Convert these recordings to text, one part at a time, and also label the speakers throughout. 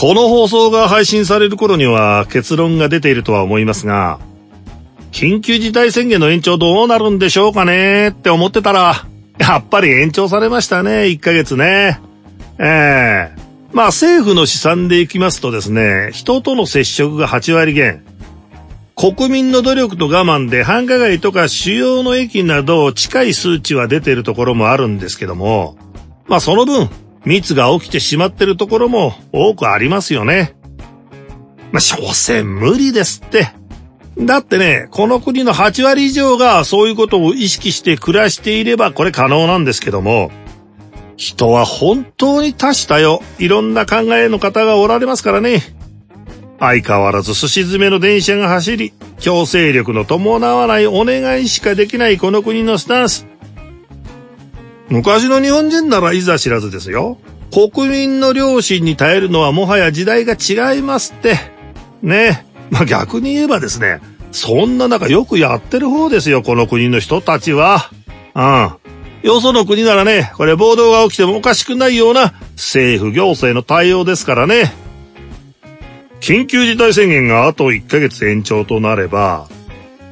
Speaker 1: この放送が配信される頃には結論が出ているとは思いますが、緊急事態宣言の延長どうなるんでしょうかねって思ってたら、やっぱり延長されましたね、1ヶ月ね。ええまあ政府の試算でいきますとですね、人との接触が8割減。国民の努力と我慢で繁華街とか主要の駅など近い数値は出ているところもあるんですけども、まあその分密が起きてしまってるところも多くありますよね。まあ所詮無理ですって。だってね、この国の8割以上がそういうことを意識して暮らしていればこれ可能なんですけども、人は本当に多種多様、いろんな考えの方がおられますからね。相変わらずすし詰めの電車が走り、強制力の伴わないお願いしかできないこの国のスタンス。昔の日本人ならいざ知らずですよ。国民の良心に耐えるのはもはや時代が違いますって。ねまあ、逆に言えばですね、そんな中よくやってる方ですよ、この国の人たちは。うん。よその国ならね、これ暴動が起きてもおかしくないような政府行政の対応ですからね。緊急事態宣言があと1ヶ月延長となれば、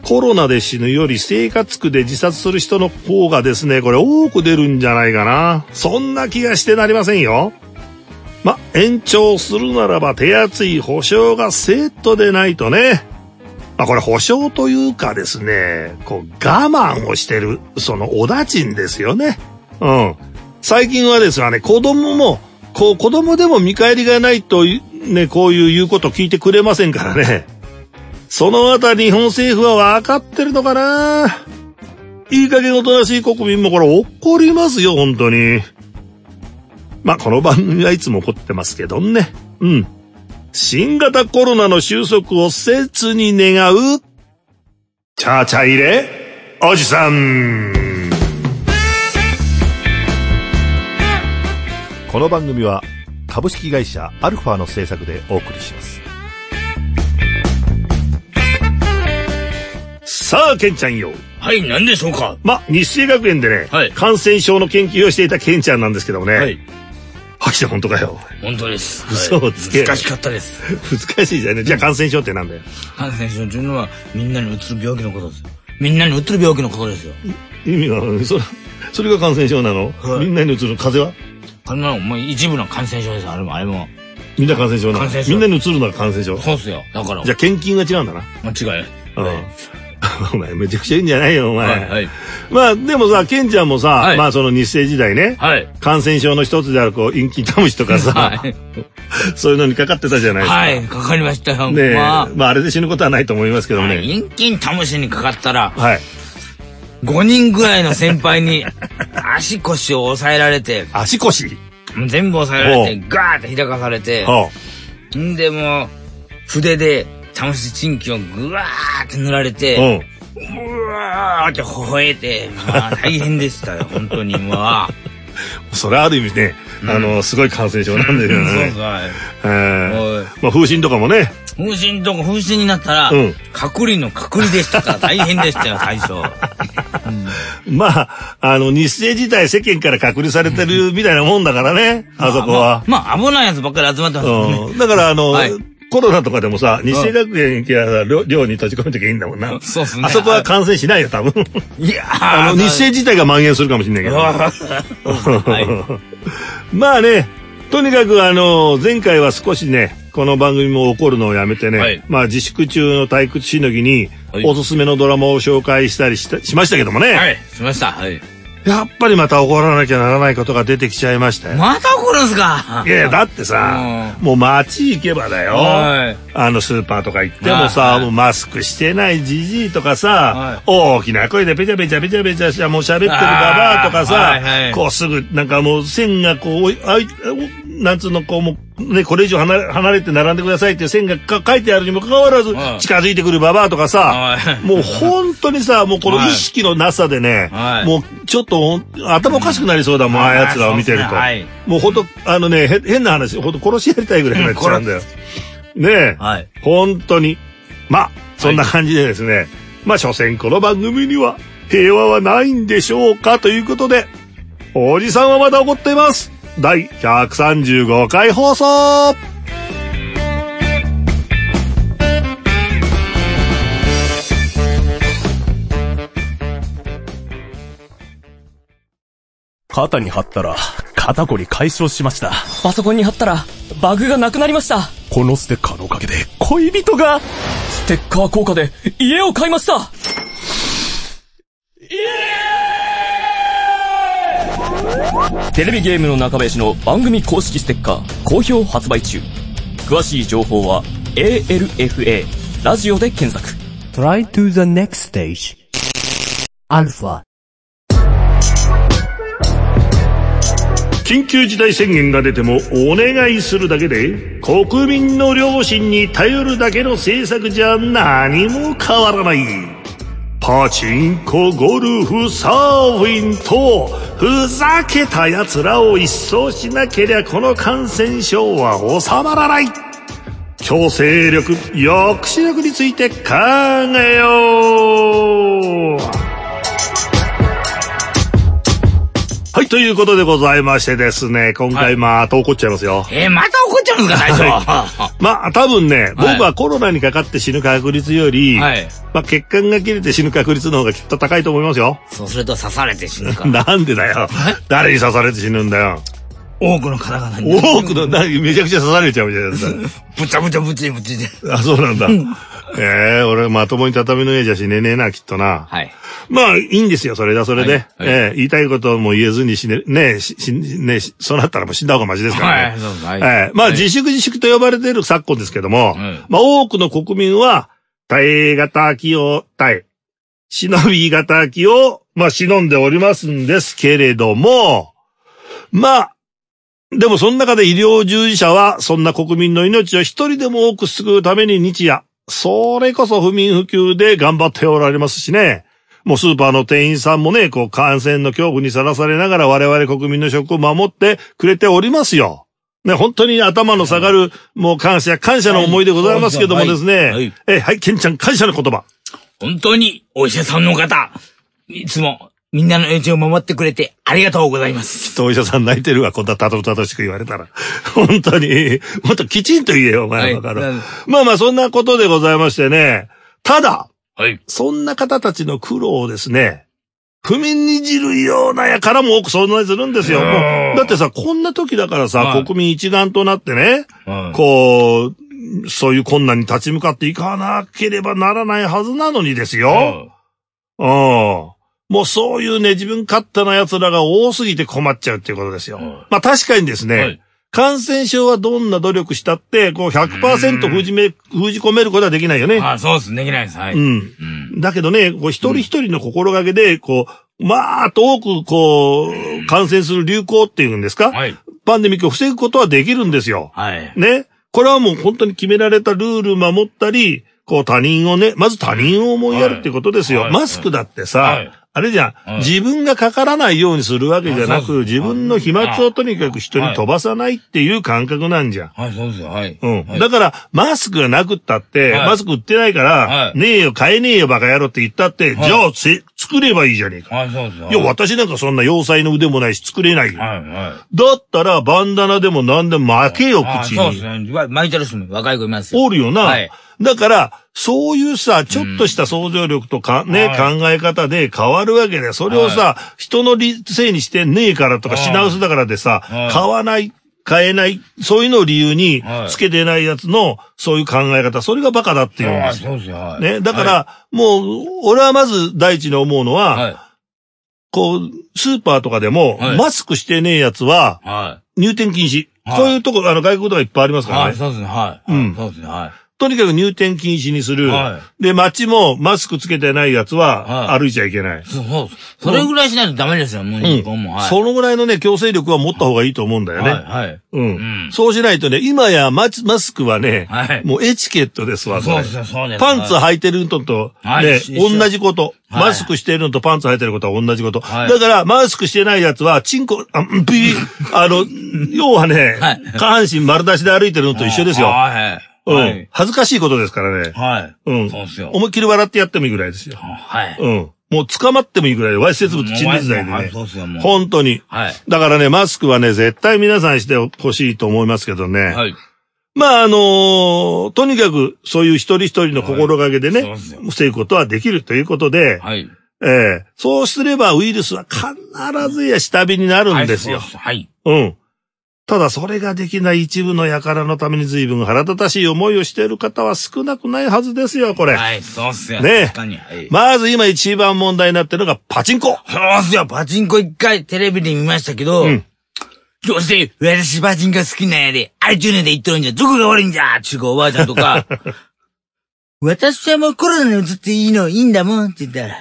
Speaker 1: コロナで死ぬより生活苦で自殺する人の方がですね、これ多く出るんじゃないかな。そんな気がしてなりませんよ。ま、延長するならば手厚い保証がセットでないとね。まあ、これ保証というかですね、こう我慢をしてる、そのおだちんですよね。うん。最近はですね、子供も、こう子供でも見返りがないとね、こういう言うこと聞いてくれませんからね。そのあたり日本政府は分かってるのかな？いい加減おとなしい国民もこれ怒りますよ、本当に。まあ、この番組はいつも怒ってますけどね。うん。新型コロナの収束を切に願う、チャーチャ入れ、おじさん。
Speaker 2: この番組は株式会社アルファの制作でお送りします。
Speaker 1: さあ、ケンちゃんよ。
Speaker 3: はい、何でしょうか？
Speaker 1: ま、日生学園でね、はい、感染症の研究をしていたケンちゃんなんですけどもね。はい。はきて本当かよ。
Speaker 3: 本当です。
Speaker 1: 嘘をつけ。
Speaker 3: 難しかったです。
Speaker 1: 難しいじゃね。じゃあ感染症ってなんだよ。
Speaker 3: 感染症というのは、みんなにうつる病気のことですよ。みんなにうつる病気のことですよ。
Speaker 1: 意味が、それ、それが感染症なの、はい、みんなにうつる風邪は
Speaker 3: 風邪も一部の感染症です、あれも、あれも。
Speaker 1: みんな感染症なの？感染症。みんなにうつるのが感染症。
Speaker 3: そうっすよ。だから。
Speaker 1: じゃあ献金が違うんだな。
Speaker 3: 間違い。
Speaker 1: うん。お前、めちゃくちゃいいんじゃないよ、お前。はい、はい、まあ、でもさ、ケンちゃんもさ、はい、まあ、その日生時代ね、はい、感染症の一つである、こう、インキタムシとかさ、はい、そういうのにかかってたじゃないですか。
Speaker 3: はい、かかりましたよ。
Speaker 1: ねまあ、まあ、あれで死ぬことはないと思いますけどね。
Speaker 3: インキンタムシにかかったら、はい。5人ぐらいの先輩に 足腰を押さえられて。
Speaker 1: 足腰？
Speaker 3: 全部押さえられて、ガーって開かされて、んでもう、筆で、タムシチンキをぐわーって塗られて、うわーって微笑えて、まあ大変でしたよ、本当に、まあ。
Speaker 1: それはある意味ね、あの、すごい感染症なんだけどね。そうです、はい。えー、まあ、風疹とかもね。
Speaker 3: 風疹とか風疹になったら、うん、隔離の隔離でしたから 大変でしたよ、最初。
Speaker 1: うん、まあ、あの、日生自体世間から隔離されてるみたいなもんだからね、あそこは。
Speaker 3: まあ、まあ、危ないやつばっかり集まってますね。
Speaker 1: うん、だからあの、はいコロナとかでもさ、日生学園行きゃ寮に閉じ込めときゃいいんだもんな。
Speaker 3: そうっすね。
Speaker 1: あそこは感染しないよ、多分。いやあの、日生自体が蔓延するかもしれないけど。はい、まあね、とにかくあの、前回は少しね、この番組も怒るのをやめてね、はい、まあ自粛中の退屈しのぎに、おすすめのドラマを紹介したりししましたけどもね。
Speaker 3: はい、しました。はい。
Speaker 1: やっぱりまた怒らなきゃならないことが出てきちゃいましたよ。
Speaker 3: また怒るんすか？
Speaker 1: いや、だってさ、もう街行けばだよ。あのスーパーとか行ってもさ、もうマスクしてないじじいとかさ、大きな声でペチャペチャペチャペチャしもう喋ってるババアとかさ、こうすぐなんかもう線がこう、あいなんつうの、こう、もう、ね、これ以上離れ離れて並んでくださいっていう線が書いてあるにもかかわらず、近づいてくるババアとかさ、もう本当にさ、もうこの意識のなさでね、もうちょっと頭おかしくなりそうだもん、ああやつらを見てると。もう本当あのね、変な話、本当殺しやりたいぐらいになっちゃうんだよ。ねえ、はい、本当に。まあ、そんな感じでですね、まあ、所詮この番組には平和はないんでしょうかということで、おじさんはまだ怒っています。第135回放送
Speaker 4: 肩に貼ったら、肩こり解消しました。
Speaker 5: パソコンに貼ったら、バグがなくなりました。
Speaker 4: このステッカーのおかげで、恋人が、
Speaker 5: ステッカー効果で、家を買いましたイエーイテレビゲームの中林の番組公式ステッカー、好評発売中。詳しい情報は、ALFA、ラジオで検索。
Speaker 6: Try to the next stage. アルファ。
Speaker 1: 緊急事態宣言が出てもお願いするだけで国民の良心に頼るだけの政策じゃ何も変わらないパチンコゴルフサーフィンとふざけた奴らを一掃しなけりゃこの感染症は収まらない。強制力抑止力について考えよう。はい、ということでございましてですね、今回また怒っちゃいますよ。
Speaker 3: えー、また怒っちゃうんですか、最
Speaker 1: 初。まあ、多分ね、僕はコロナにかかって死ぬ確率より、はい、まあ、血管が切れて死ぬ確率の方がきっと高いと思いますよ。
Speaker 3: そうすると刺されて死ぬか。
Speaker 1: なんでだよ。誰に刺されて死ぬんだよ。
Speaker 3: 多くの方々
Speaker 1: に。多くの、めちゃくちゃ刺されちゃうみたいなやつ
Speaker 3: ぶちゃぶちゃぶちぶちで。
Speaker 1: あ、そうなんだ。ええー、俺まともに畳の上じゃ死ねねえな、きっとな。はい。まあ、いいんですよ、それだ、それで。はい、ええー、言いたいことも言えずに死ね、ねえ、し、ねそうなったらもう死んだ方がマシですからね。はい、そうです。はい。ええー、まあ、自粛自粛と呼ばれている昨今ですけども、まあ、多くの国民は、耐え型気を耐え、忍び型気を、まあ、忍んでおりますんですけれども、まあ、でもその中で医療従事者は、そんな国民の命を一人でも多く救うために日夜、それこそ不眠不休で頑張っておられますしね。もうスーパーの店員さんもね、こう感染の恐怖にさらされながら我々国民の食を守ってくれておりますよ。ね、本当に頭の下がる、もう感謝、感謝の思いでございますけどもですね。はい、はい、え、はい、ケンちゃん感謝の言葉。
Speaker 3: 本当にお医者さんの方、いつもみんなの命を守ってくれてありがとうございます。
Speaker 1: きっとお医者さん泣いてるわ、こんなたどたどしく言われたら。本当に、もっときちんと言えよ、お前わかる、は。まあまあ、そんなことでございましてね。ただ、はい。そんな方たちの苦労をですね、踏みにじるようなやからも多く存在するんですよ。だってさ、こんな時だからさ、はい、国民一丸となってね、はい、こう、そういう困難に立ち向かっていかなければならないはずなのにですよ。うん。もうそういうね、自分勝手な奴らが多すぎて困っちゃうっていうことですよ。まあ確かにですね、はい、感染症はどんな努力したって、こう100%封じめ、封じ込めることはできないよね。
Speaker 3: あそうです。できないです。はい。
Speaker 1: うん。うん、だけどね、こう一人一人の心がけで、こう、まあ、遠く、こう、感染する流行っていうんですか？はい。パンデミックを防ぐことはできるんですよ。はい。ね。これはもう本当に決められたルール守ったり、こう他人をね、まず他人を思いやるってことですよ。はい、マスクだってさ、はいあれじゃん、自分がかからないようにするわけじゃなく、自分の飛沫をとにかく人に飛ばさないっていう感覚なんじゃん。
Speaker 3: はい、そうですよ、はい。
Speaker 1: うん。だから、マスクがなくったって、マスク売ってないから、ねえよ、買えねえよ、バカ野郎って言ったって、じゃあ、作ればいいじゃねえか。はい、そうですよ。いや、私なんかそんな要塞の腕もないし、作れないよ。はい、はい。だったら、バンダナでも何でも巻けよ、口に。そうです
Speaker 3: ね。巻いてる人も若い子いますよ。
Speaker 1: おるよな。はい。だから、そういうさ、ちょっとした想像力とか、ね、考え方で変わるわけで、それをさ、人のせいにしてねえからとか、品薄だからでさ、買わない、買えない、そういうのを理由につけてないやつの、そういう考え方、それがバカだっていうんですよ。ね、だから、もう、俺はまず第一に思うのは、こう、スーパーとかでも、マスクしてねえやつは、入店禁止。こういうとこ、あの、外国とかいっぱいありますからね。はい、
Speaker 3: そうですね、はい。うん。そうですね、はい。
Speaker 1: とにかく入店禁止にする。はい、で、街もマスクつけてないやつは歩いちゃいけない。はい、
Speaker 3: そうそう。それぐらいしないとダメですよ、もう日本も、
Speaker 1: はい。そのぐらいのね、強制力は持った方がいいと思うんだよね。はい。はい、うん、うん。そうしないとね、今やママスクはね、はい、もうエチケットですわ、
Speaker 3: そうですそうです。
Speaker 1: パンツ履いてるのと、ね、同じこと。マスクしてるのとパンツ履いてることは同じこと。はい、だから、マスクしてないやつは、チンコ、あ、ピー、あの、要はね、はい、下半身丸出しで歩いてるのと一緒ですよ。はいうん。恥ずかしいことですからね。はい。うん。そうですよ。思いっきり笑ってやってもいいぐらいですよ。はい。うん。もう捕まってもいいぐらい、わいせつ物陳列罪でね。そうですよ、もう。本当に。はい。だからね、マスクはね、絶対皆さんしてほしいと思いますけどね。はい。まあ、あのー、とにかく、そういう一人一人の心がけでね、はい、防ぐことはできるということで、はい。ええそうすればウイルスは必ずや下火になるんですよ。
Speaker 3: はい。
Speaker 1: うん。ただそれができない一部の輩のために随分腹立たしい思いをしている方は少なくないはずですよ、これ。
Speaker 3: はい、そうっすよ。
Speaker 1: ねえ
Speaker 3: 確かに。はい。
Speaker 1: まず今一番問題になってるのがパチンコ。
Speaker 3: そうっすよ。パチンコ一回テレビで見ましたけど、
Speaker 1: うん
Speaker 3: どうして、私パチンコ好きなんやで、あれ中年で言っとるんじゃ、どこが悪いんじゃちゅうかおばあちゃんとか、私はもうコロナに移っていいの、いいんだもんって言ったら、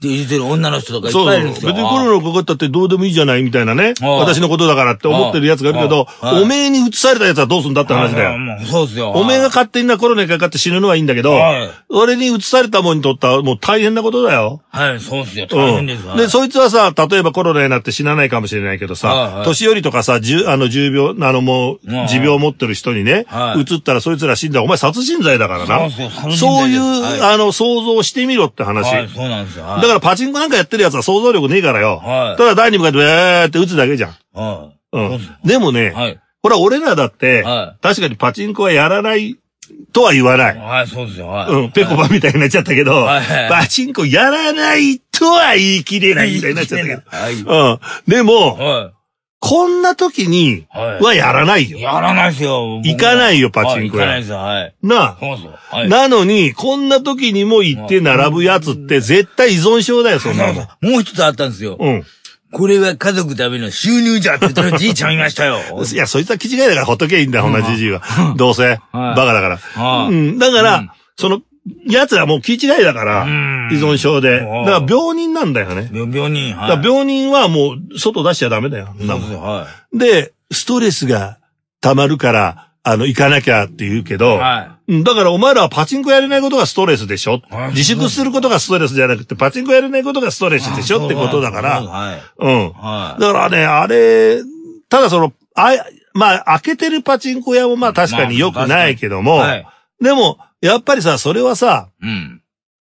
Speaker 3: って言ってる女の人とかいっ。ぱいいるんですよ。
Speaker 1: 別にコロナかかったってどうでもいいじゃないみたいなね。私のことだからって思ってるやつがいるけど、おめえに移されたやつはどうすんだって話だよ。
Speaker 3: そうっすよ。
Speaker 1: おめえが勝手になコロナにかかって死ぬのはいいんだけど
Speaker 3: はい、
Speaker 1: 俺に移されたもんにとったらもう大変なことだよ。
Speaker 3: はい、そうっすよ。
Speaker 1: うん。
Speaker 3: 大変ですわ。
Speaker 1: で、そいつはさ、例えばコロナになって死なないかもしれないけど
Speaker 3: はい
Speaker 1: さ
Speaker 3: は、い
Speaker 1: 年寄りとかさ、重、あの、重病、あのもう
Speaker 3: うん、
Speaker 1: 持病を持ってる人にね
Speaker 3: は、い
Speaker 1: 移ったらそいつら死んだら、お前殺人罪だからな。
Speaker 3: そう
Speaker 1: いう、
Speaker 3: はい
Speaker 1: あの、想像してみろって話。
Speaker 3: はい、そうなんですよ。
Speaker 1: からパチンコなんかやってるやつは想像力ねえからよ。
Speaker 3: はい
Speaker 1: ただ台に向かって、えーって打つだけじゃん。
Speaker 3: は
Speaker 1: うん
Speaker 3: そうっす。
Speaker 1: でもね、
Speaker 3: はい。
Speaker 1: ほら、俺らだって、
Speaker 3: は
Speaker 1: 確かにパチンコはやらないとは言わない。
Speaker 3: はい、そうですよ。はい。
Speaker 1: うん、ペコパみたいになっちゃったけど、
Speaker 3: はいはい
Speaker 1: パチンコやらないとは言い切れないみたいになっちゃったけど。
Speaker 3: はい。
Speaker 1: うん。でも、
Speaker 3: は
Speaker 1: こんな時に
Speaker 3: は
Speaker 1: やらない
Speaker 3: い。
Speaker 1: よ。
Speaker 3: やらないですよ。僕
Speaker 1: 行かないよパチンコ屋
Speaker 3: はい行かないですよ。はい。
Speaker 1: なあ。なのに、こんな時にも行って並ぶやつって絶対依存症だよ、そんなの。
Speaker 3: もう一つあったんですよ。
Speaker 1: うん。
Speaker 3: これは家族ための収入じゃって言ってるじいちゃんいましたよ。
Speaker 1: いや、そいつは気違いだからほっとけばいいんだよ、こんなじじいは。どうせ。バカだから。
Speaker 3: はい
Speaker 1: うん。だから、
Speaker 3: うん
Speaker 1: その、奴はもう気違いだから、
Speaker 3: ん
Speaker 1: 依存症で。だ
Speaker 3: うん
Speaker 1: から病人なんだよね。
Speaker 3: 病病人、はい。
Speaker 1: 病人はもう外出しちゃダメだよ。そんなもん
Speaker 3: そう。は
Speaker 1: で、ストレスが溜まるから、あの、行かなきゃって言うけど、
Speaker 3: い。は
Speaker 1: うんだからお前らはパチンコやれないことがストレスでしょ？
Speaker 3: はい
Speaker 1: 自粛することがストレスじゃなくて、パチンコやれないことがストレスで
Speaker 3: い。
Speaker 1: しょ？ってことだから、
Speaker 3: はい。
Speaker 1: うん。
Speaker 3: はい。
Speaker 1: だからね、あれ、ただその、あまあ、開けてるパチンコ屋もまあ確かに良くないけども、
Speaker 3: はい。
Speaker 1: でも、やっぱりさ、それはさ、
Speaker 3: うん。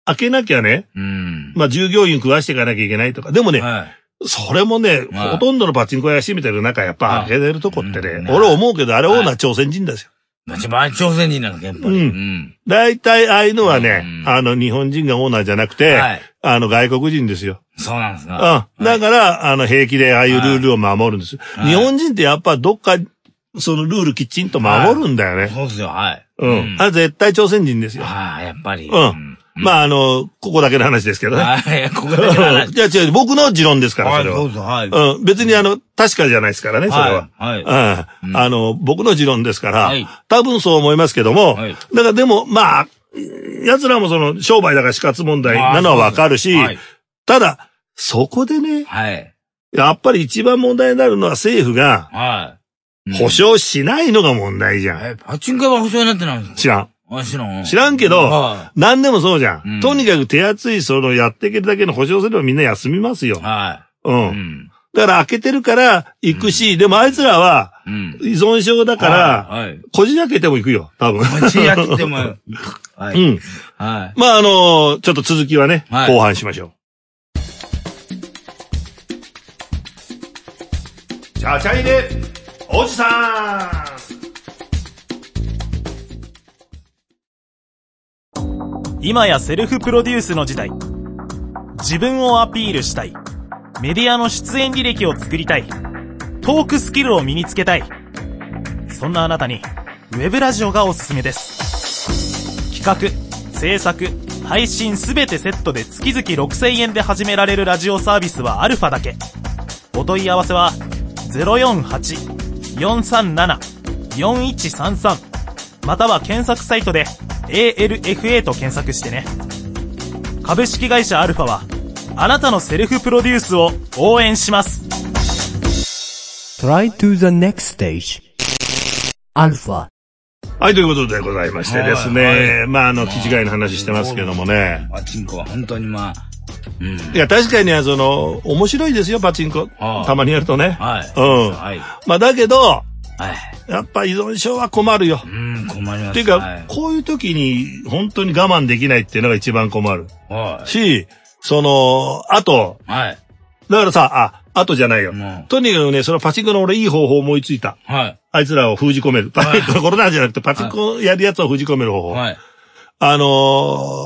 Speaker 1: 開けなきゃね、
Speaker 3: うん。
Speaker 1: まあ従業員食わしていかなきゃいけないとか、でもね、
Speaker 3: はい。
Speaker 1: それもね、
Speaker 3: はい
Speaker 1: ほとんどのパチンコ屋閉めてる中、やっぱ開けてるとこってね、
Speaker 3: うん
Speaker 1: 俺思うけど、あれオーナー朝鮮人ですよ。
Speaker 3: 一番朝鮮人なんですやっぱり。
Speaker 1: うん
Speaker 3: うん。
Speaker 1: 大体ああいうのはね、
Speaker 3: うん
Speaker 1: あの、日本人がオーナーじゃなくて、
Speaker 3: はい
Speaker 1: あの、外国人ですよ。
Speaker 3: そうなんです
Speaker 1: うん。
Speaker 3: が。
Speaker 1: だから、あの、平気でああいうルールを守るんです。
Speaker 3: はい
Speaker 1: 日本人ってやっぱどっか、そのルールきちんと守るんだよね。
Speaker 3: そうですよ、はい。
Speaker 1: うん。あれ絶対朝鮮人ですよ。
Speaker 3: はい、やっぱり。
Speaker 1: うん。まあ、あの、ここだけの話ですけどね。
Speaker 3: はい、ここだけの話。
Speaker 1: いや違う、僕の持論ですから、
Speaker 3: はい、
Speaker 1: それは。
Speaker 3: そうです、はい。
Speaker 1: うん。別にあの、確かじゃないですからね、それは。
Speaker 3: はい。はい。
Speaker 1: うん。あの、僕の持論ですから
Speaker 3: はい、
Speaker 1: 多分そう思いますけども、
Speaker 3: はい
Speaker 1: だからでも、まあ、奴らもその、商売だから死活問題なのはわかるし
Speaker 3: はい、
Speaker 1: ただ、そこでね、
Speaker 3: はい。
Speaker 1: やっぱり一番問題になるのは政府が、
Speaker 3: はい。
Speaker 1: 保証しないのが問題じゃん。
Speaker 3: え、パチンコは保証になってないんです
Speaker 1: 知らん。
Speaker 3: 知らん。
Speaker 1: 知らんけど
Speaker 3: は、
Speaker 1: 何でもそうじゃ
Speaker 3: うん
Speaker 1: ん。とにかく手厚い、その、やっていけるだけの保証すればみんな休みますよ
Speaker 3: い。。は
Speaker 1: う。
Speaker 3: い。うんん。
Speaker 1: だから開けてるから行くし、でもあいつらは
Speaker 3: うん。
Speaker 1: 依存症だから、
Speaker 3: はい。
Speaker 1: こじ開けても行くよ、多分。
Speaker 3: はい。血焼きても、は
Speaker 1: う
Speaker 3: い。
Speaker 1: ん。
Speaker 3: はい。
Speaker 1: まあ、あのちょっと続きはね、
Speaker 3: はい
Speaker 1: 後半しましょう。ちゃちゃ入れ、おじさん
Speaker 4: 今やセルフプロデュースの時代。自分をアピールしたい。メディアの出演履歴を作りたい。トークスキルを身につけたい。そんなあなたに、ウェブラジオがおすすめです。企画、制作、配信すべてセットで月々6000円で始められるラジオサービスはアルファだけ。お問い合わせは048、048-437-4133または検索サイトで ALFA と検索してね。株式会社アルファは、あなたのセルフプロデュースを応援します。
Speaker 6: Try to the next stage. Alpha.
Speaker 1: はい、ということでございましてですね。
Speaker 3: はいは
Speaker 1: まあ、あの、気違いの話してますけどもね。
Speaker 3: パチンコは本当にまあ、うん。
Speaker 1: いや、確かにね、その、面白いですよ、パチンコ。
Speaker 3: はあ
Speaker 1: たまにやるとね。
Speaker 3: はい。
Speaker 1: うん
Speaker 3: はい。
Speaker 1: まあ、だけど、
Speaker 3: はい。
Speaker 1: やっぱ依存症は困るよ。
Speaker 3: うん、困ります。
Speaker 1: っていうか、
Speaker 3: はい
Speaker 1: こういう時に本当に我慢できないっていうのが一番困る。
Speaker 3: はい。
Speaker 1: し、その、あと、
Speaker 3: はい。
Speaker 1: だからさ、あ、あとじゃないよ。
Speaker 3: も
Speaker 1: とにかくね、そのパチンコの俺いい方法思いついた。
Speaker 3: う、はい。
Speaker 1: あいつらを封じ込める。
Speaker 3: はい
Speaker 1: コロナじゃなくてパチンコやるやつを封じ込める方法。
Speaker 3: はい。
Speaker 1: あの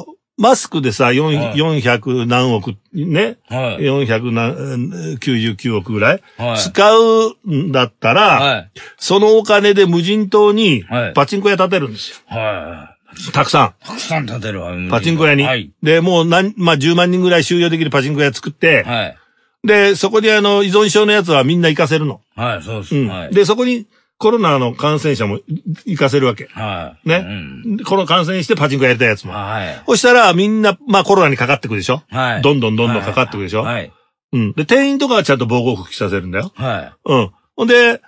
Speaker 1: ーマスクでさ、4
Speaker 3: はい
Speaker 1: 400何億、ね、
Speaker 3: はい。
Speaker 1: 499億ぐらい、
Speaker 3: はい
Speaker 1: 使うんだったら、
Speaker 3: はい。
Speaker 1: そのお金で無人島に
Speaker 3: はい
Speaker 1: パチンコ屋建てるんですよ。
Speaker 3: は
Speaker 1: たくさ
Speaker 3: い。たくさん建てるわ。
Speaker 1: ん。パチンコ屋に。
Speaker 3: はい。
Speaker 1: で、もう何、まあ、10万人ぐらい収容できるパチンコ屋作って、
Speaker 3: はい。
Speaker 1: で、そこにあの、依存症のやつはみんな行かせるの。
Speaker 3: はい、そうです。
Speaker 1: うん。
Speaker 3: はい。
Speaker 1: で、そこにコロナの感染者も行かせるわけ。
Speaker 3: はい。
Speaker 1: ね。
Speaker 3: うん。
Speaker 1: この感染してパチンコやりたいやつも。
Speaker 3: はい。
Speaker 1: そしたらみんな、まあコロナにかかってくるでしょ？
Speaker 3: はい。
Speaker 1: どんどんどんどんかかってくるでしょ？
Speaker 3: はい。
Speaker 1: うん。で、店員とかはちゃんと防護服着させるんだよ。
Speaker 3: はい。
Speaker 1: うん。ほんで、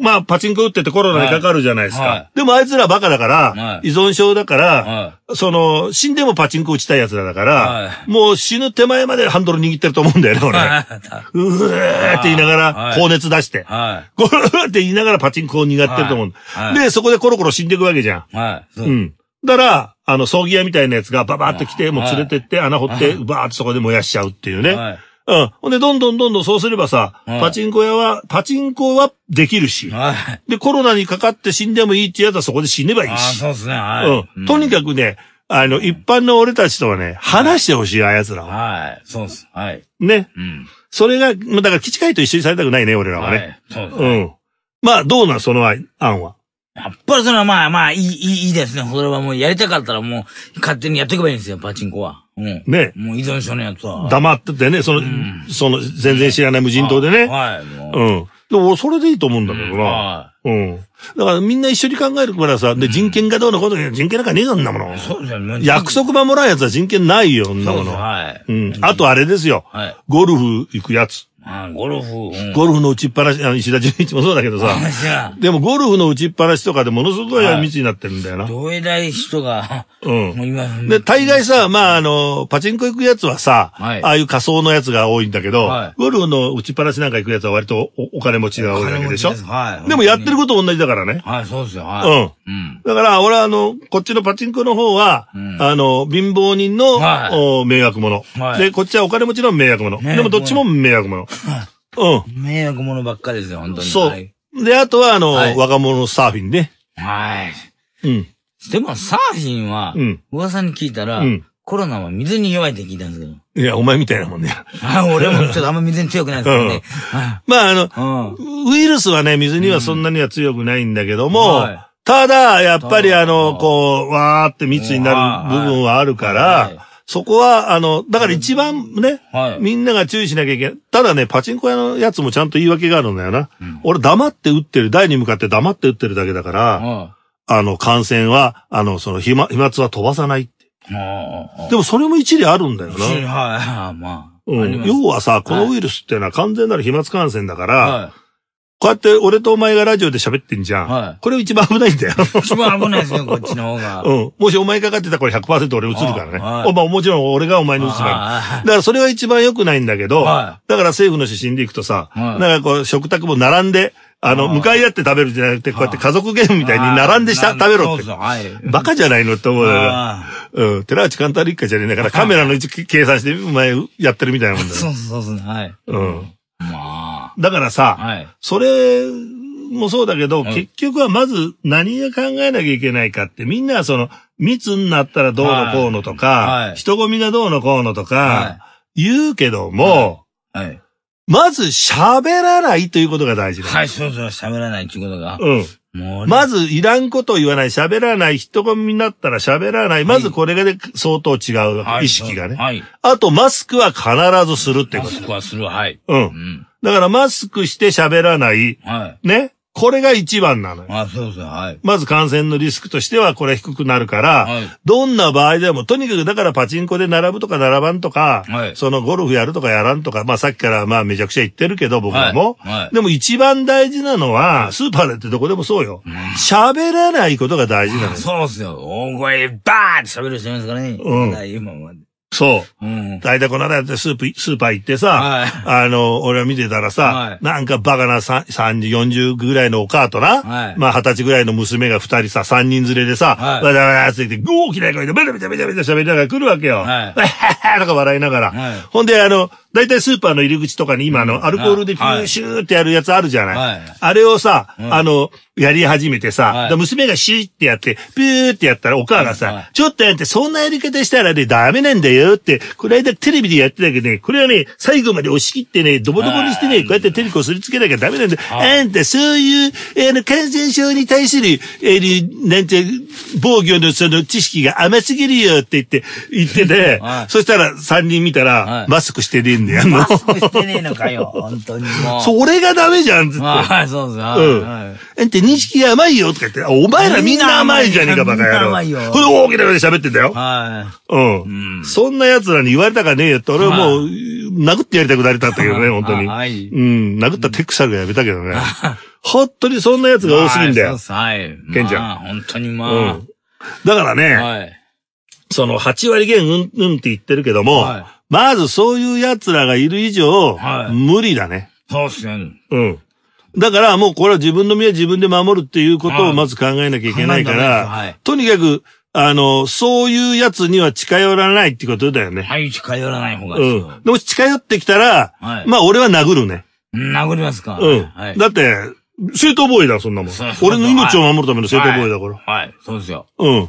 Speaker 1: まあ、パチンコ打っててコロナにかかるじゃないですか。
Speaker 3: はい。はい
Speaker 1: でもあいつらバカだから、
Speaker 3: はい。
Speaker 1: 依存症だから、
Speaker 3: は
Speaker 1: その、死んでもパチンコ打ちたいやつらだから、
Speaker 3: はい。
Speaker 1: もう死ぬ手前までハンドル握ってると思うんだよね、俺。うーって言いながら、
Speaker 3: はい。
Speaker 1: 高熱出して。
Speaker 3: は
Speaker 1: ゴーって言いながらパチンコを苦ってると思う。で、そこでコロコロ死んでいくわけじゃん。
Speaker 3: う。
Speaker 1: うん。だから、あの、葬儀屋みたいなやつがババーって来て、もう
Speaker 3: はい
Speaker 1: 連れてって、穴掘って、バーってそこで燃やしちゃうっていうね。
Speaker 3: はい。
Speaker 1: うん。ほんで、どんどんどんどんそうすればさ、
Speaker 3: はい
Speaker 1: パチンコ屋は、パチンコはできるし、
Speaker 3: はい。
Speaker 1: で、コロナにかかって死んでもいいってやつはそこで死ねばい
Speaker 3: ああ、
Speaker 1: いし。
Speaker 3: そうですね。はい。
Speaker 1: うん。とにかくね、あの、一般の俺たちとはね、話してほしい、あやつらは。
Speaker 3: はい。そうです。はい。
Speaker 1: ね。
Speaker 3: うん。
Speaker 1: それが、まあだから、基地会と一緒にされたくないね、俺らはね。
Speaker 3: はい。そうです。
Speaker 1: うん。まあ、どうなん、その案は？
Speaker 3: やっぱりそれはまあまあ、いい、いい、いいですね。それはもうやりたかったらもう、勝手にやっていけばいいんですよ、パチンコは。うん。
Speaker 1: ね。
Speaker 3: もう依存症のやつは。
Speaker 1: 黙っててね、その、その、全然知らない無人島でね。
Speaker 3: はい。もう
Speaker 1: うん。でも、俺それでいいと思うんだけどな。
Speaker 3: は
Speaker 1: うん。だからみんな一緒に考えるからさ、で、人権がどうのことに、人権なんかねえぞんなもの
Speaker 3: い。。そうですよね。
Speaker 1: 約束守らんやつは人権ないよ、そんな。もの。
Speaker 3: はい。
Speaker 1: うん。あとあれですよ。
Speaker 3: はい。
Speaker 1: ゴルフ行くやつ。
Speaker 3: あゴルフ、うん。
Speaker 1: ゴルフの打ちっぱなし、あの石田純一もそうだけどさ。でもゴルフの打ちっぱなしとかでものすごい密になってるんだよな。
Speaker 3: どえらい人が、
Speaker 1: うん。で、大概さ、まあ、あの、パチンコ行くやつはさ、
Speaker 3: はい
Speaker 1: ああいう仮想のやつが多いんだけど、
Speaker 3: はい
Speaker 1: ゴルフの打ちっぱなしなんか行くやつは割とおお金持ちが多いわけでしょ
Speaker 3: はい
Speaker 1: でもやってること同じだからね。
Speaker 3: はい、そうですよ。はい。うん。
Speaker 1: だから、俺はあの、こっちのパチンコの方は、
Speaker 3: うん
Speaker 1: あの、貧乏人の、
Speaker 3: はい
Speaker 1: お迷惑者、
Speaker 3: はい
Speaker 1: で、こっちはお金持ちの迷惑者。
Speaker 3: ね
Speaker 1: でもどっちも迷惑者。う
Speaker 3: 迷惑者ばっかりですよ、本当
Speaker 1: ん。
Speaker 3: に。
Speaker 1: そ
Speaker 3: はい。
Speaker 1: う。で、あとはあの、
Speaker 3: はい
Speaker 1: 若者のサーフィンね。
Speaker 3: はい。
Speaker 1: うん。
Speaker 3: でも、サーフィンは、
Speaker 1: うん
Speaker 3: 噂に聞いたら、
Speaker 1: うん
Speaker 3: コロナは水に弱いって聞いたんですけど。
Speaker 1: いや、お前みたいなもんね。
Speaker 3: あ俺もちょっとあんま水に強くないですからね。は
Speaker 1: まあ、あの、
Speaker 3: いうん。
Speaker 1: ウイルスはね、水にはそんなには強くないんだけども、
Speaker 3: はい
Speaker 1: ただ、やっぱりあの、こう、わーって密になる部分はあるから、
Speaker 3: はい
Speaker 1: そこは、あの、だから一番ね、
Speaker 3: はい。
Speaker 1: みんなが注意しなきゃいけない。ただね、パチンコ屋のやつもちゃんと言い訳があるんだよな。俺黙って打ってる、台に向かって黙って打ってるだけだから、
Speaker 3: は
Speaker 1: あの、感染は、あの、その、飛沫、飛沫は飛ばさないって。でもそれも一理あるんだよ
Speaker 3: あ。
Speaker 1: な。
Speaker 3: はい。まあ。
Speaker 1: うん、要はさ、このウイルスっていうのは完全なる飛沫感染だから、
Speaker 3: は
Speaker 1: こうやって俺とお前がラジオで喋ってんじゃん。
Speaker 3: はい
Speaker 1: これ一番危ないんだよ。
Speaker 3: い。一番危ないですね、こっちの方が。
Speaker 1: うん。もしお前かかってたらこれ100%俺映るからね。
Speaker 3: はい
Speaker 1: おまあもちろん俺がお前に映るから。
Speaker 3: はい
Speaker 1: だからそれは一番良くないんだけど、
Speaker 3: は
Speaker 1: だから政府の指針でいくとさ、
Speaker 3: はい
Speaker 1: なんかこう食卓も並んで、あの、向かい合って食べるんじゃなくて、こうやって家族ゲームみたいに並んでした、食べろって
Speaker 3: そうそう、。はい。
Speaker 1: バカじゃないのって思うようん。寺内勘太郎一家じゃねえんだからカメラの位置計算して、お前やってるみたいなもんだよ。
Speaker 3: そうそうそう、はい。
Speaker 1: うん。
Speaker 3: ま
Speaker 1: だからさ、
Speaker 3: あ。はい。
Speaker 1: それもそうだけど、
Speaker 3: はい
Speaker 1: 結局はまず何が考えなきゃいけないかって、みんなはその、密になったらどうのこうのとか、
Speaker 3: はいはい
Speaker 1: 人混みがどうのこうのと
Speaker 3: は
Speaker 1: か、言うけども、
Speaker 3: はい。
Speaker 1: まず喋らないということが大事だ。
Speaker 3: はい、そうそう、喋らないっていうことが。
Speaker 1: うん。まず、いらんことを言わない、喋らない、人混みになったら喋らない。まずこれがで相当違う、
Speaker 3: はい
Speaker 1: 意識がね。
Speaker 3: はい。
Speaker 1: あと、マスクは必ずするってこと。
Speaker 3: マスクはする、はい。
Speaker 1: う。
Speaker 3: うんん。
Speaker 1: だから、マスクして喋らない。
Speaker 3: はい。
Speaker 1: ね？これが一番なのよ。
Speaker 3: あ、そうそう、はい。
Speaker 1: まず感染のリスクとしてはこれ低くなるから、
Speaker 3: はい
Speaker 1: どんな場合でも、とにかくだからパチンコで並ぶとか並ばんとか、
Speaker 3: はい
Speaker 1: そのゴルフやるとかやらんとか、まあさっきからまあめちゃくちゃ言ってるけど僕らも、
Speaker 3: はいはい
Speaker 1: でも一番大事なのは、スーパーだってどこでもそうよ。喋、らないことが大事なのよ。
Speaker 3: そうっすよ。大声バーって喋る人いますからね。
Speaker 1: うん
Speaker 3: 今まで。
Speaker 1: そう。
Speaker 3: うん。
Speaker 1: 大体この間ってスープ、スーパー行ってさ、
Speaker 3: はい
Speaker 1: あの、俺は見てたらさ、
Speaker 3: はい
Speaker 1: なんかバカなさ30、40ぐらいのお母とな、
Speaker 3: はい
Speaker 1: まあ20歳ぐらいの娘が2人さ、3人連れでさ、
Speaker 3: はい
Speaker 1: わだわだって言って、大きな声でベタベタベタベタ喋りながら来るわけよ。
Speaker 3: はい
Speaker 1: とか笑いながら。
Speaker 3: はい
Speaker 1: ほんで、あの、大体スーパーの入り口とかに今、あの、アルコールでフュ
Speaker 3: はい
Speaker 1: ーシューってやるやつあるじゃない。
Speaker 3: はい
Speaker 1: あれをさ、
Speaker 3: うん
Speaker 1: あの、やり始めてさ、
Speaker 3: はい
Speaker 1: で娘がシューってやって、ピューってやったらお母がさ、
Speaker 3: はい
Speaker 1: ちょっとやってそんなやり方したらね、ダメなんだよって、この間テレビでやってたけどね、これはね、最後まで押し切ってね、ドボドボにしてね、こうやってテレコをすりつけなきゃダメなんだよ。あんたそういう、あの、感染症に対する、えー、なんて、防御のその知識が甘すぎるよって言って、言ってて、
Speaker 3: はい
Speaker 1: そしたら3人見たら、
Speaker 3: はい
Speaker 1: マスクしてねえんだよ。
Speaker 3: マスクしてねえのかよ、本当にもう。
Speaker 1: それがダメじゃんっつって。
Speaker 3: はい、そうです。はい
Speaker 1: うん。認識が甘いよとか言って、あお前らみんな甘いじゃねえか、バカ野郎。
Speaker 3: 甘いよ
Speaker 1: これ大きな声で喋ってんだよ。
Speaker 3: は
Speaker 1: うん。
Speaker 3: うん
Speaker 1: そんな奴らに言われたかねえよって、俺はもう、殴ってやりたくなりたんだけどね、本当に。
Speaker 3: はい
Speaker 1: うん。殴ったテクサルがやめたけどね。本当にそんな奴
Speaker 3: い。
Speaker 1: が多すぎんだよ。
Speaker 3: はい。
Speaker 1: ケンちゃん
Speaker 3: まあ本当にまあ
Speaker 1: うん。。だからね、
Speaker 3: はい。
Speaker 1: その8割減うん、うんって言ってるけども、
Speaker 3: はい
Speaker 1: まずそういう奴らがいる以上、
Speaker 3: はい
Speaker 1: 無理だね。
Speaker 3: そうっすね。
Speaker 1: うん。だからもうこれは自分の身は自分で守るっていうこと
Speaker 3: はい
Speaker 1: をまず考えなきゃいけないから、
Speaker 3: はい
Speaker 1: とにかく、あの、そういうやつには近寄らないってことだよね。
Speaker 3: はい、近寄らない方が
Speaker 1: うん
Speaker 3: いいですよ。。
Speaker 1: でも近寄ってきたら、
Speaker 3: はい
Speaker 1: まあ俺は殴るね。
Speaker 3: 殴りますか
Speaker 1: うん。
Speaker 3: はい。
Speaker 1: だって、正当防衛だ、そんなもん。俺の命を守るための正当防衛だから。
Speaker 3: はい。そうですよ。
Speaker 1: うん。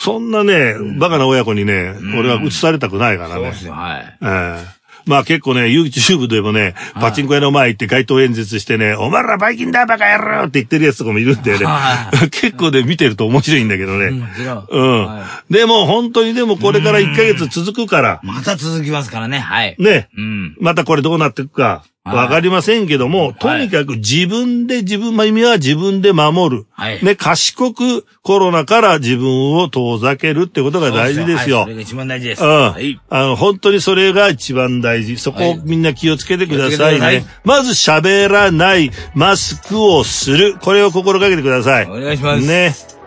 Speaker 1: そんなね、バカな親子にね、
Speaker 3: ん
Speaker 1: 俺は移されたくないからね
Speaker 3: そうで。すよ。はい。
Speaker 1: ええまあ結構ね、YouTube でもね、パチンコ屋の前行って街頭演説してね、お前らバイキンだバカ野郎って言ってるやつとかもいるんだよね
Speaker 3: は。
Speaker 1: 結構ね、見てると面白いんだけどね。うん
Speaker 3: は。
Speaker 1: でも本当にでもこれから1ヶ月続くから、
Speaker 3: また続きますからね。はい。
Speaker 1: ね、
Speaker 3: うん。
Speaker 1: またこれどうなっていくか、
Speaker 3: はい
Speaker 1: わかりませんけども、とにかく自分で自分、まあ意味は自分で守る。
Speaker 3: はい
Speaker 1: ね、賢くコロナから自分を遠ざけるってことが大事ですよ
Speaker 3: はいそれ。が一番大事です。
Speaker 1: うん。
Speaker 3: はい。
Speaker 1: あの、本当にそれが一番大事。そこを
Speaker 3: はい
Speaker 1: みんな気をつけてくださいね
Speaker 3: い。
Speaker 1: まず喋らない、マスクをする。これを心がけてください。
Speaker 3: お願いします
Speaker 1: ね。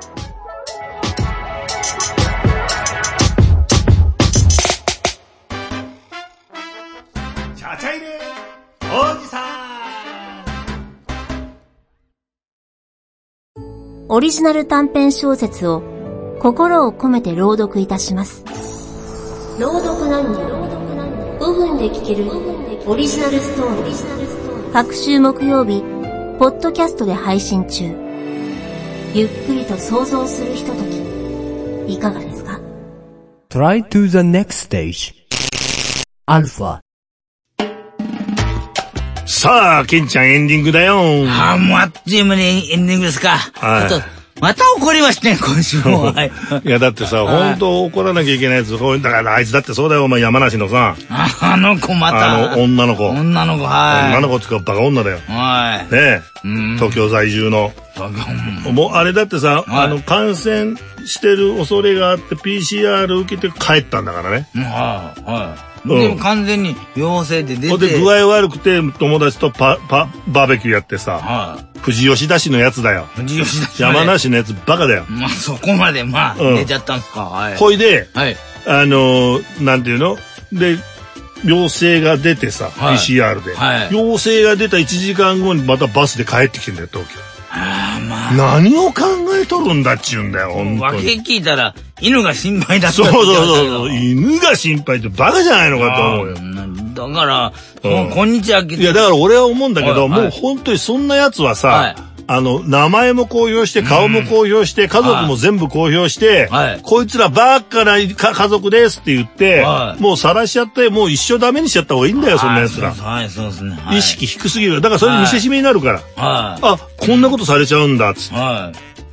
Speaker 7: オリジナル短編小説を心を込めて朗読いたします。朗読なんに5分で聞けるオリジナルストーリー。各週木曜日、ポッドキャストで配信中。ゆっくりと想像するひととき、いかがですか
Speaker 6: ？Try to the next stage.Alpha
Speaker 1: さあ、ケンちゃんエンディングだよ。
Speaker 3: ああ、もうあっという間にエンディングですか。
Speaker 1: はい
Speaker 3: あと、また怒りましたね、今週も。はい。
Speaker 1: いや、だってさ、
Speaker 3: はい
Speaker 1: 本当怒らなきゃいけないやつ、だからあいつだってそうだよ、お前山梨のさ、
Speaker 3: ああの子また。
Speaker 1: あの、女の子。
Speaker 3: 女の子、はい。
Speaker 1: 女の子つうかバカ女だよ。
Speaker 3: はい。
Speaker 1: ね
Speaker 3: うん
Speaker 1: え。東京在住の。もう、あれだってさ、
Speaker 3: はい
Speaker 1: あの、感染してる恐れがあって PCR 受けて帰ったんだからね。
Speaker 3: うんはい。はい。
Speaker 1: うん
Speaker 3: でも完全に陽性で出て。
Speaker 1: ほんで、具合悪くて友達とパ、パ、バーベキューやってさ、
Speaker 3: は
Speaker 1: 富士吉田市のやつだよ。
Speaker 3: い。藤吉田
Speaker 1: 山梨のやつバカだよ。
Speaker 3: まあ、そこまで、まあ、
Speaker 1: うん
Speaker 3: 出ちゃったんすか。はい。
Speaker 1: ほいで、
Speaker 3: はい。
Speaker 1: あのーなんていうの？で、陽性が出てさ、
Speaker 3: はい
Speaker 1: PCR で、
Speaker 3: はい
Speaker 1: 陽性が出た1時間後にまたバスで帰ってきてんだよ、東京。
Speaker 3: まあ。
Speaker 1: 何を考えとるんだっちゅうんだよ、本当に。
Speaker 3: 聞いたら、犬が心配だった
Speaker 1: そうそうそう犬が心配ってバカじゃないの
Speaker 3: ど
Speaker 1: かと思うよ。
Speaker 3: あだから、
Speaker 1: うん。
Speaker 3: もうこんにちは、
Speaker 1: いや、だから俺は思うんだけど、
Speaker 3: はいはい。
Speaker 1: もう本当にそんな奴はさ、
Speaker 3: はい
Speaker 1: あの、名前も公表して、顔も公表して、家族も全部公表して、
Speaker 3: はい
Speaker 1: こいつらばっかなか家族ですって言って、
Speaker 3: はい
Speaker 1: もう晒しちゃって、もう一生ダメにしちゃった方がいいんだよ、そんな奴ら。
Speaker 3: はい、そうですね。はい
Speaker 1: 意識低すぎる。だからそれ見せしめになるから。
Speaker 3: は
Speaker 1: あ、こんなことされちゃうんだ、つっ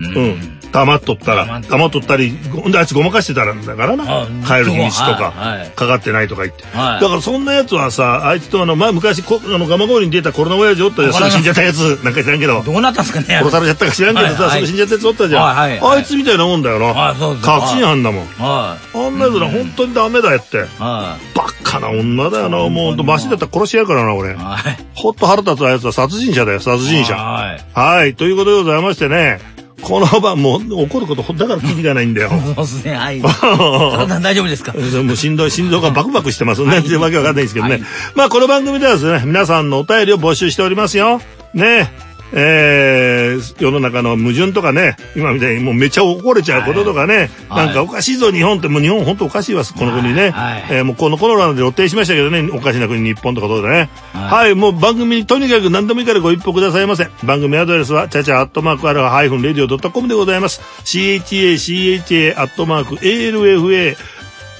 Speaker 3: い。
Speaker 1: て。
Speaker 3: う
Speaker 1: ん。黙っとったら、
Speaker 3: 黙っと
Speaker 1: 黙っとったり、ごあいつごまかしてたらんだからな
Speaker 3: はい。
Speaker 1: 帰る日にちとか、
Speaker 3: はいはい
Speaker 1: かかってないとか言って。
Speaker 3: はい
Speaker 1: だからそんなやつはさ、あいつとあの、前昔、こあの、ガマゴールに出たコロナ親父おったじゃん、死んじゃったやつ、なんか知らんけど。
Speaker 3: どうなったんですかね
Speaker 1: 殺されちゃったか知らんけどさ、
Speaker 3: はいはい
Speaker 1: 死んじゃったやつおったじゃん。
Speaker 3: はいはいはい
Speaker 1: あいつみたいなもんだよな。確信犯だもん。
Speaker 3: は
Speaker 1: あんなやつら本当にダメだよって。
Speaker 3: い。は
Speaker 1: バッカな女だよな。もう、マシだったら殺してやるからな、俺
Speaker 3: い。。はい。
Speaker 1: ほっと腹立つやつは殺人者だよ、殺人者。
Speaker 3: はい。
Speaker 1: はい。ということでございましてね、この晩もう怒ること、だからキリがないんだよ。
Speaker 3: そうですね、はい。体大丈夫ですか？
Speaker 1: もう心臓、心臓がバクバクしてますね。
Speaker 3: はい
Speaker 1: ってわけわかんないですけどね。
Speaker 3: はい
Speaker 1: まあ、この番組ではですね、皆さんのお便りを募集しておりますよ。ねえー、世の中の矛盾とかね、今みたいにもうめちゃ怒れちゃうこととかね、はい、なんかおかしいぞ日本って、もう日本本当おかしいわ、この国ね。はい、えー、もうこのコロナで露呈しましたけどね、おかしな国日本とかどうだね。はい、はい、もう番組にとにかく何でもいいからご一報くださいませ。番組アドレスは、ちゃちゃアットマークアルファハイフンレディオ .com でございます。CHA、CHA アットマーク ALFA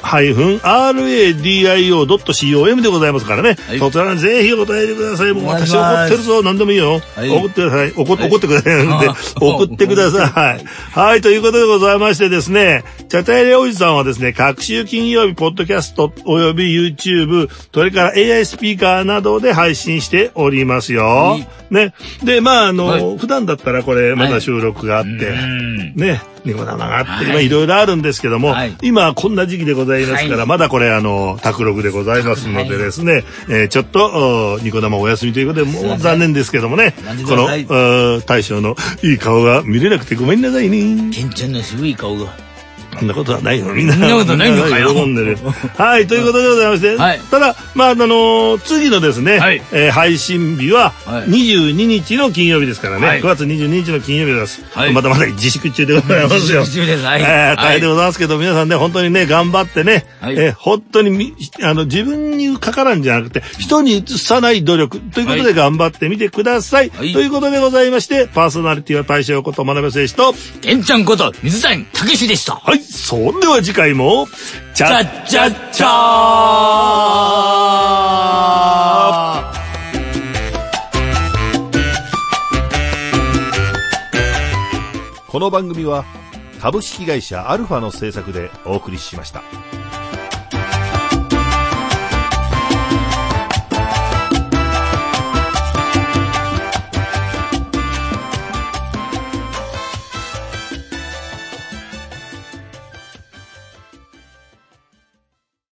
Speaker 1: ハイフン radio.com でございますからね。はい、そちらにぜひお答えてください。もう私怒ってるぞ。何でもいいよ。はい、怒ってください。怒怒ってください。んで、送ってください。はい。ということでございましてですね、チャタイレおじさんはですね、各週金曜日、ポッドキャストおよび YouTube、それから AI スピーカーなどで配信しておりますよ。ね。で、まあ、あの、普段だったらこれ、まだ収録があって、ね。ニコ生があって、はいろいろあるんですけども、はい、今こんな時期でございますから、はい、まだこれあの、卓録でございますのでですね、はい、えー、ちょっと、ニコ生お休みということで、もう残念ですけどもね、この、大将のいい顔が見れなくてごめんなさいね。
Speaker 3: ケンちゃんの渋い顔が。
Speaker 1: そんなことはないのみんな。
Speaker 3: そんなことないのかよ。
Speaker 1: 喜んでる。はい、ということでございまして、はい、ただ、まあ、あの次のですね、はい、えー、配信日は22日の金曜日ですからね、はい、9月22日の金曜日です。はい、まだまだ自粛中でございますよ。
Speaker 3: 自粛中です。はい。え
Speaker 1: ー、大変でございますけど、皆さんね、本当にね、頑張ってね、はい、えー、本当にみ、あの、自分にかからんじゃなくて、人に移さない努力ということで頑張ってみてください。はい、ということでございまして、パーソナリティは大将こと学べ選手と、
Speaker 3: けんちゃんこと水谷武史でした。
Speaker 1: はい、それでは次回も、
Speaker 3: チャッチャッチャー
Speaker 2: この番組は株式会社アルファの制作でお送りしました。